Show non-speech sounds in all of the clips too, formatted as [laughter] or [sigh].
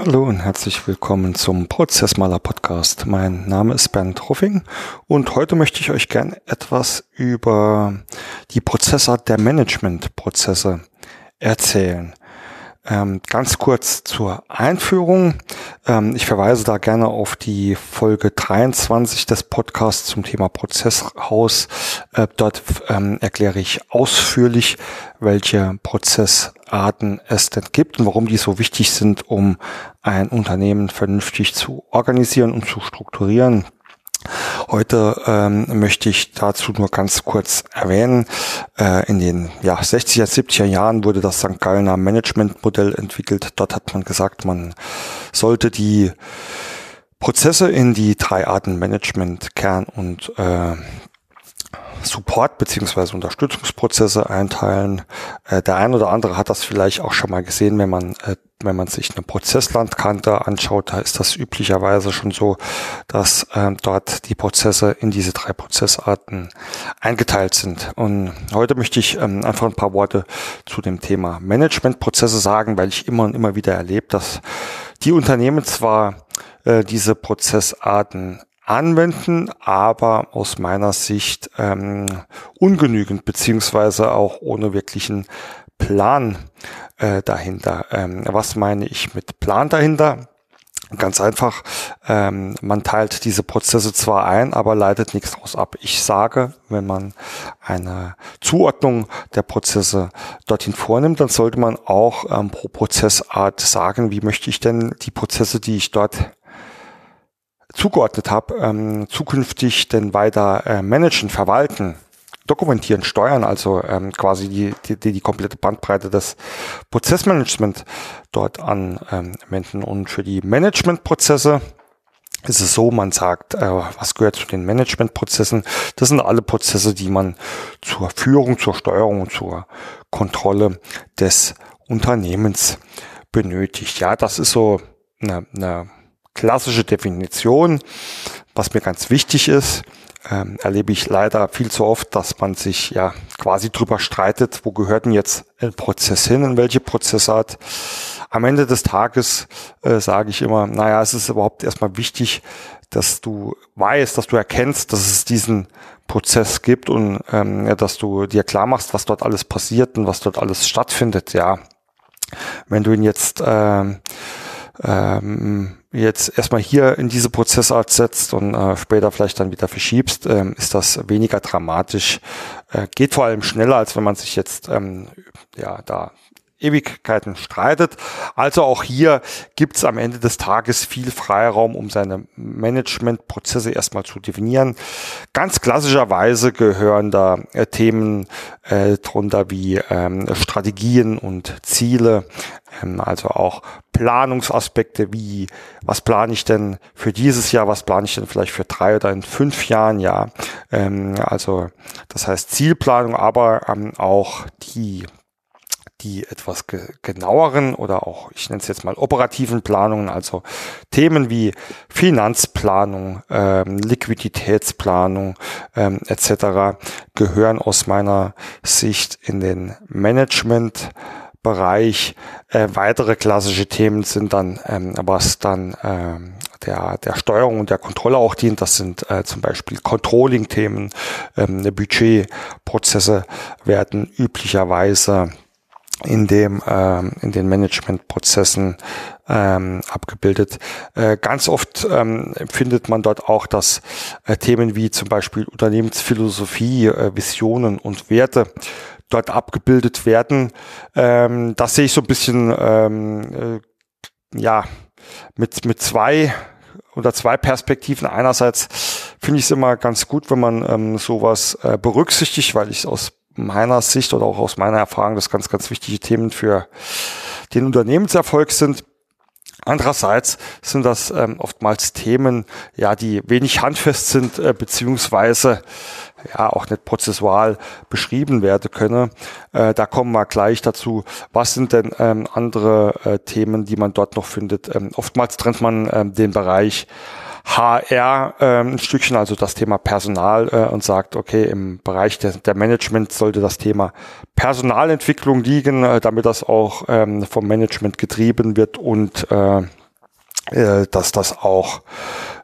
Hallo und herzlich willkommen zum Prozessmaler Podcast. Mein Name ist Bernd Ruffing und heute möchte ich euch gern etwas über die Prozessart der Managementprozesse erzählen. Ähm, ganz kurz zur Einführung. Ähm, ich verweise da gerne auf die Folge 23 des Podcasts zum Thema Prozesshaus. Äh, dort ähm, erkläre ich ausführlich, welche Prozessarten es denn gibt und warum die so wichtig sind, um ein Unternehmen vernünftig zu organisieren und zu strukturieren. Heute ähm, möchte ich dazu nur ganz kurz erwähnen, äh, in den ja, 60er, 70er Jahren wurde das St. Gallner Managementmodell entwickelt. Dort hat man gesagt, man sollte die Prozesse in die drei Arten Management, Kern und äh, Support beziehungsweise Unterstützungsprozesse einteilen. Äh, der ein oder andere hat das vielleicht auch schon mal gesehen, wenn man äh, wenn man sich eine Prozesslandkante anschaut, da ist das üblicherweise schon so, dass äh, dort die Prozesse in diese drei Prozessarten eingeteilt sind. Und heute möchte ich ähm, einfach ein paar Worte zu dem Thema Managementprozesse sagen, weil ich immer und immer wieder erlebe, dass die Unternehmen zwar äh, diese Prozessarten anwenden, aber aus meiner Sicht ähm, ungenügend beziehungsweise auch ohne wirklichen Plan äh, dahinter. Ähm, was meine ich mit Plan dahinter? Ganz einfach, ähm, man teilt diese Prozesse zwar ein, aber leitet nichts daraus ab. Ich sage, wenn man eine Zuordnung der Prozesse dorthin vornimmt, dann sollte man auch ähm, pro Prozessart sagen, wie möchte ich denn die Prozesse, die ich dort zugeordnet habe, ähm, zukünftig denn weiter äh, managen, verwalten, dokumentieren, steuern, also ähm, quasi die, die, die komplette Bandbreite des Prozessmanagement dort anwenden. Und für die Managementprozesse ist es so, man sagt, äh, was gehört zu den Managementprozessen? Das sind alle Prozesse, die man zur Führung, zur Steuerung und zur Kontrolle des Unternehmens benötigt. Ja, das ist so eine, eine klassische Definition. Was mir ganz wichtig ist, ähm, erlebe ich leider viel zu oft, dass man sich ja quasi drüber streitet, wo gehört denn jetzt ein Prozess hin, in welche Prozessart. Am Ende des Tages äh, sage ich immer, naja, es ist überhaupt erstmal wichtig, dass du weißt, dass du erkennst, dass es diesen Prozess gibt und ähm, dass du dir klar machst, was dort alles passiert und was dort alles stattfindet. Ja, wenn du ihn jetzt ähm, ähm, jetzt erstmal hier in diese Prozessart setzt und äh, später vielleicht dann wieder verschiebst, ähm, ist das weniger dramatisch. Äh, geht vor allem schneller, als wenn man sich jetzt ähm, ja da Ewigkeiten streitet. Also auch hier gibt es am Ende des Tages viel Freiraum, um seine Managementprozesse erstmal zu definieren. Ganz klassischerweise gehören da äh, Themen äh, drunter wie ähm, Strategien und Ziele, ähm, also auch Planungsaspekte wie, was plane ich denn für dieses Jahr, was plane ich denn vielleicht für drei oder in fünf Jahren, ja. Ähm, also das heißt Zielplanung, aber ähm, auch die die etwas ge genaueren oder auch, ich nenne es jetzt mal operativen Planungen, also Themen wie Finanzplanung, ähm, Liquiditätsplanung ähm, etc. gehören aus meiner Sicht in den Management. Bereich. Äh, weitere klassische Themen sind dann, ähm, was dann ähm, der, der Steuerung und der Kontrolle auch dient. Das sind äh, zum Beispiel Controlling-Themen, ähm, Budgetprozesse werden üblicherweise in dem ähm, in den Managementprozessen ähm, abgebildet. Äh, ganz oft ähm, findet man dort auch, dass äh, Themen wie zum Beispiel Unternehmensphilosophie, äh, Visionen und Werte dort abgebildet werden. Ähm, das sehe ich so ein bisschen ähm, äh, ja mit mit zwei oder zwei Perspektiven. Einerseits finde ich es immer ganz gut, wenn man ähm, sowas äh, berücksichtigt, weil ich es aus meiner Sicht oder auch aus meiner Erfahrung das ganz, ganz wichtige Themen für den Unternehmenserfolg sind. Andererseits sind das ähm, oftmals Themen, ja, die wenig handfest sind, äh, beziehungsweise ja auch nicht prozessual beschrieben werden können. Äh, da kommen wir gleich dazu. Was sind denn ähm, andere äh, Themen, die man dort noch findet? Ähm, oftmals trennt man ähm, den Bereich HR äh, ein Stückchen, also das Thema Personal äh, und sagt, okay, im Bereich der, der Management sollte das Thema Personalentwicklung liegen, äh, damit das auch ähm, vom Management getrieben wird und äh, äh, dass das auch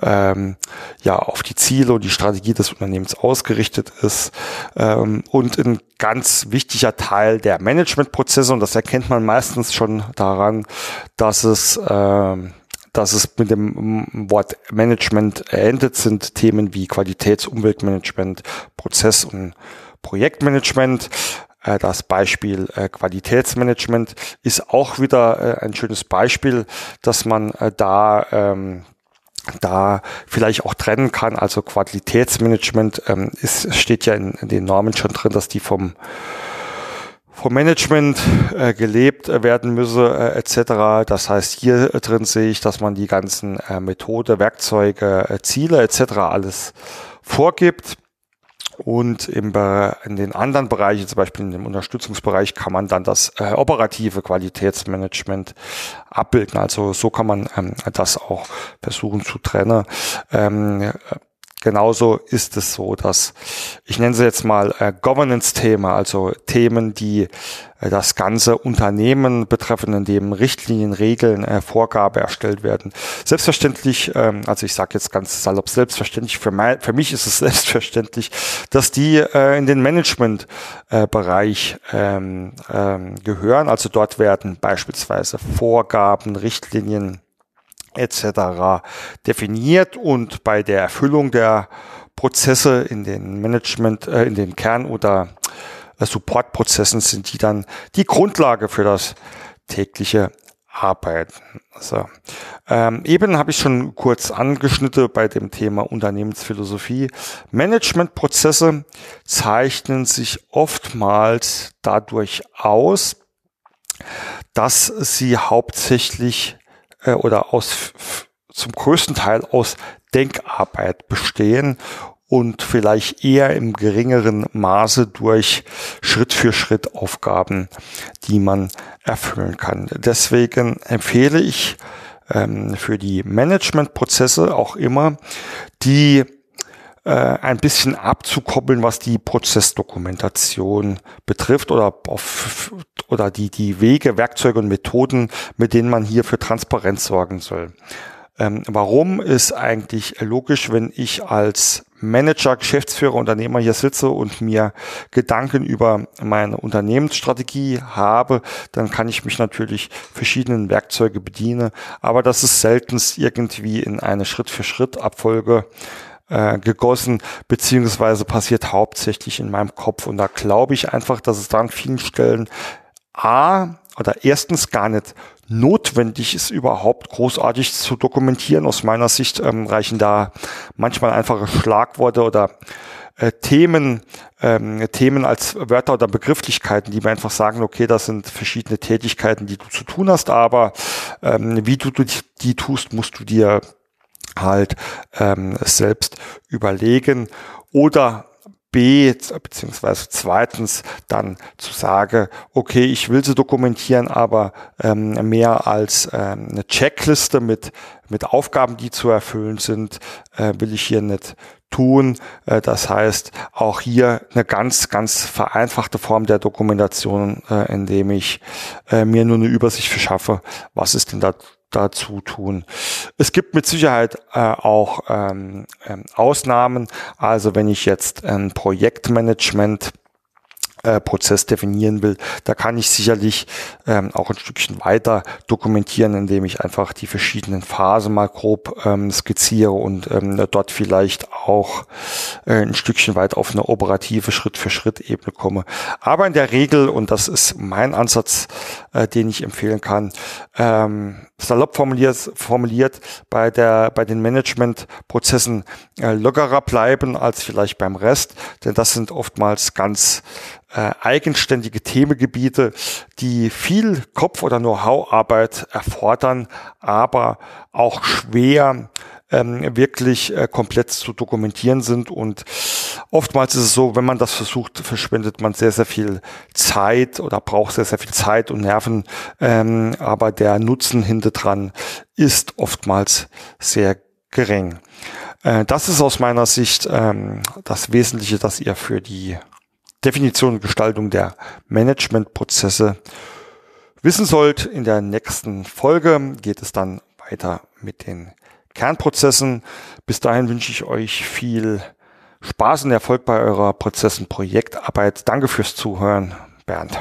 ähm, ja auf die Ziele und die Strategie des Unternehmens ausgerichtet ist. Ähm, und ein ganz wichtiger Teil der Managementprozesse und das erkennt man meistens schon daran, dass es ähm, dass es mit dem Wort Management endet, sind Themen wie Qualitäts- Umweltmanagement, Prozess- und Projektmanagement. Äh, das Beispiel äh, Qualitätsmanagement ist auch wieder äh, ein schönes Beispiel, dass man da ähm, da vielleicht auch trennen kann. Also Qualitätsmanagement ähm, ist, steht ja in, in den Normen schon drin, dass die vom vom Management äh, gelebt werden müsse äh, etc. Das heißt, hier drin sehe ich, dass man die ganzen äh, Methode, Werkzeuge, äh, Ziele etc. alles vorgibt. Und im, in den anderen Bereichen, zum Beispiel in dem Unterstützungsbereich, kann man dann das äh, operative Qualitätsmanagement abbilden. Also so kann man ähm, das auch versuchen zu trennen. Ähm, Genauso ist es so, dass ich nenne sie jetzt mal äh, Governance-Themen, also Themen, die äh, das ganze Unternehmen betreffen, in dem Richtlinien, Regeln, äh, Vorgabe erstellt werden. Selbstverständlich, ähm, also ich sage jetzt ganz salopp selbstverständlich, für, mein, für mich ist es [laughs] selbstverständlich, dass die äh, in den Management-Bereich äh, ähm, ähm, gehören. Also dort werden beispielsweise Vorgaben, Richtlinien, etc. definiert und bei der Erfüllung der Prozesse in den Management, äh, in den Kern- oder äh, Supportprozessen sind die dann die Grundlage für das tägliche Arbeiten. Also, ähm, eben habe ich schon kurz angeschnitten bei dem Thema Unternehmensphilosophie. Managementprozesse zeichnen sich oftmals dadurch aus, dass sie hauptsächlich äh, oder aus zum größten Teil aus Denkarbeit bestehen und vielleicht eher im geringeren Maße durch Schritt für Schritt Aufgaben, die man erfüllen kann. Deswegen empfehle ich ähm, für die Managementprozesse auch immer, die äh, ein bisschen abzukoppeln, was die Prozessdokumentation betrifft oder auf, oder die, die Wege, Werkzeuge und Methoden, mit denen man hier für Transparenz sorgen soll. Ähm, warum ist eigentlich logisch, wenn ich als Manager, Geschäftsführer, Unternehmer hier sitze und mir Gedanken über meine Unternehmensstrategie habe, dann kann ich mich natürlich verschiedenen Werkzeuge bedienen, aber das ist selten irgendwie in eine Schritt-für-Schritt-Abfolge äh, gegossen, beziehungsweise passiert hauptsächlich in meinem Kopf. Und da glaube ich einfach, dass es da an vielen Stellen A oder erstens gar nicht notwendig ist, überhaupt großartig zu dokumentieren. Aus meiner Sicht ähm, reichen da manchmal einfache Schlagworte oder äh, Themen, ähm, Themen als Wörter oder Begrifflichkeiten, die mir einfach sagen, okay, das sind verschiedene Tätigkeiten, die du zu tun hast, aber ähm, wie du, du die tust, musst du dir halt ähm, selbst überlegen oder B, beziehungsweise zweitens dann zu sagen, okay, ich will sie dokumentieren, aber ähm, mehr als ähm, eine Checkliste mit, mit Aufgaben, die zu erfüllen sind, äh, will ich hier nicht tun. Äh, das heißt, auch hier eine ganz, ganz vereinfachte Form der Dokumentation, äh, indem ich äh, mir nur eine Übersicht verschaffe, was ist denn da dazu tun. Es gibt mit Sicherheit äh, auch ähm, ähm, Ausnahmen. Also wenn ich jetzt ein Projektmanagement äh, Prozess definieren will, da kann ich sicherlich ähm, auch ein Stückchen weiter dokumentieren, indem ich einfach die verschiedenen Phasen mal grob ähm, skizziere und ähm, dort vielleicht auch äh, ein Stückchen weit auf eine operative Schritt-für-Schritt-Ebene komme. Aber in der Regel, und das ist mein Ansatz, äh, den ich empfehlen kann, ähm, salopp formuliert, formuliert bei der bei den Managementprozessen äh, lockerer bleiben als vielleicht beim Rest, denn das sind oftmals ganz äh, eigenständige Themengebiete, die viel Kopf- oder Know-how-Arbeit erfordern, aber auch schwer ähm, wirklich äh, komplett zu dokumentieren sind. Und oftmals ist es so, wenn man das versucht, verschwendet man sehr, sehr viel Zeit oder braucht sehr, sehr viel Zeit und Nerven. Ähm, aber der Nutzen hinter dran ist oftmals sehr gering. Äh, das ist aus meiner Sicht ähm, das Wesentliche, das ihr für die Definition und Gestaltung der Managementprozesse wissen sollt. In der nächsten Folge geht es dann weiter mit den Kernprozessen. Bis dahin wünsche ich euch viel Spaß und Erfolg bei eurer Prozessen Projektarbeit. Danke fürs Zuhören, Bernd.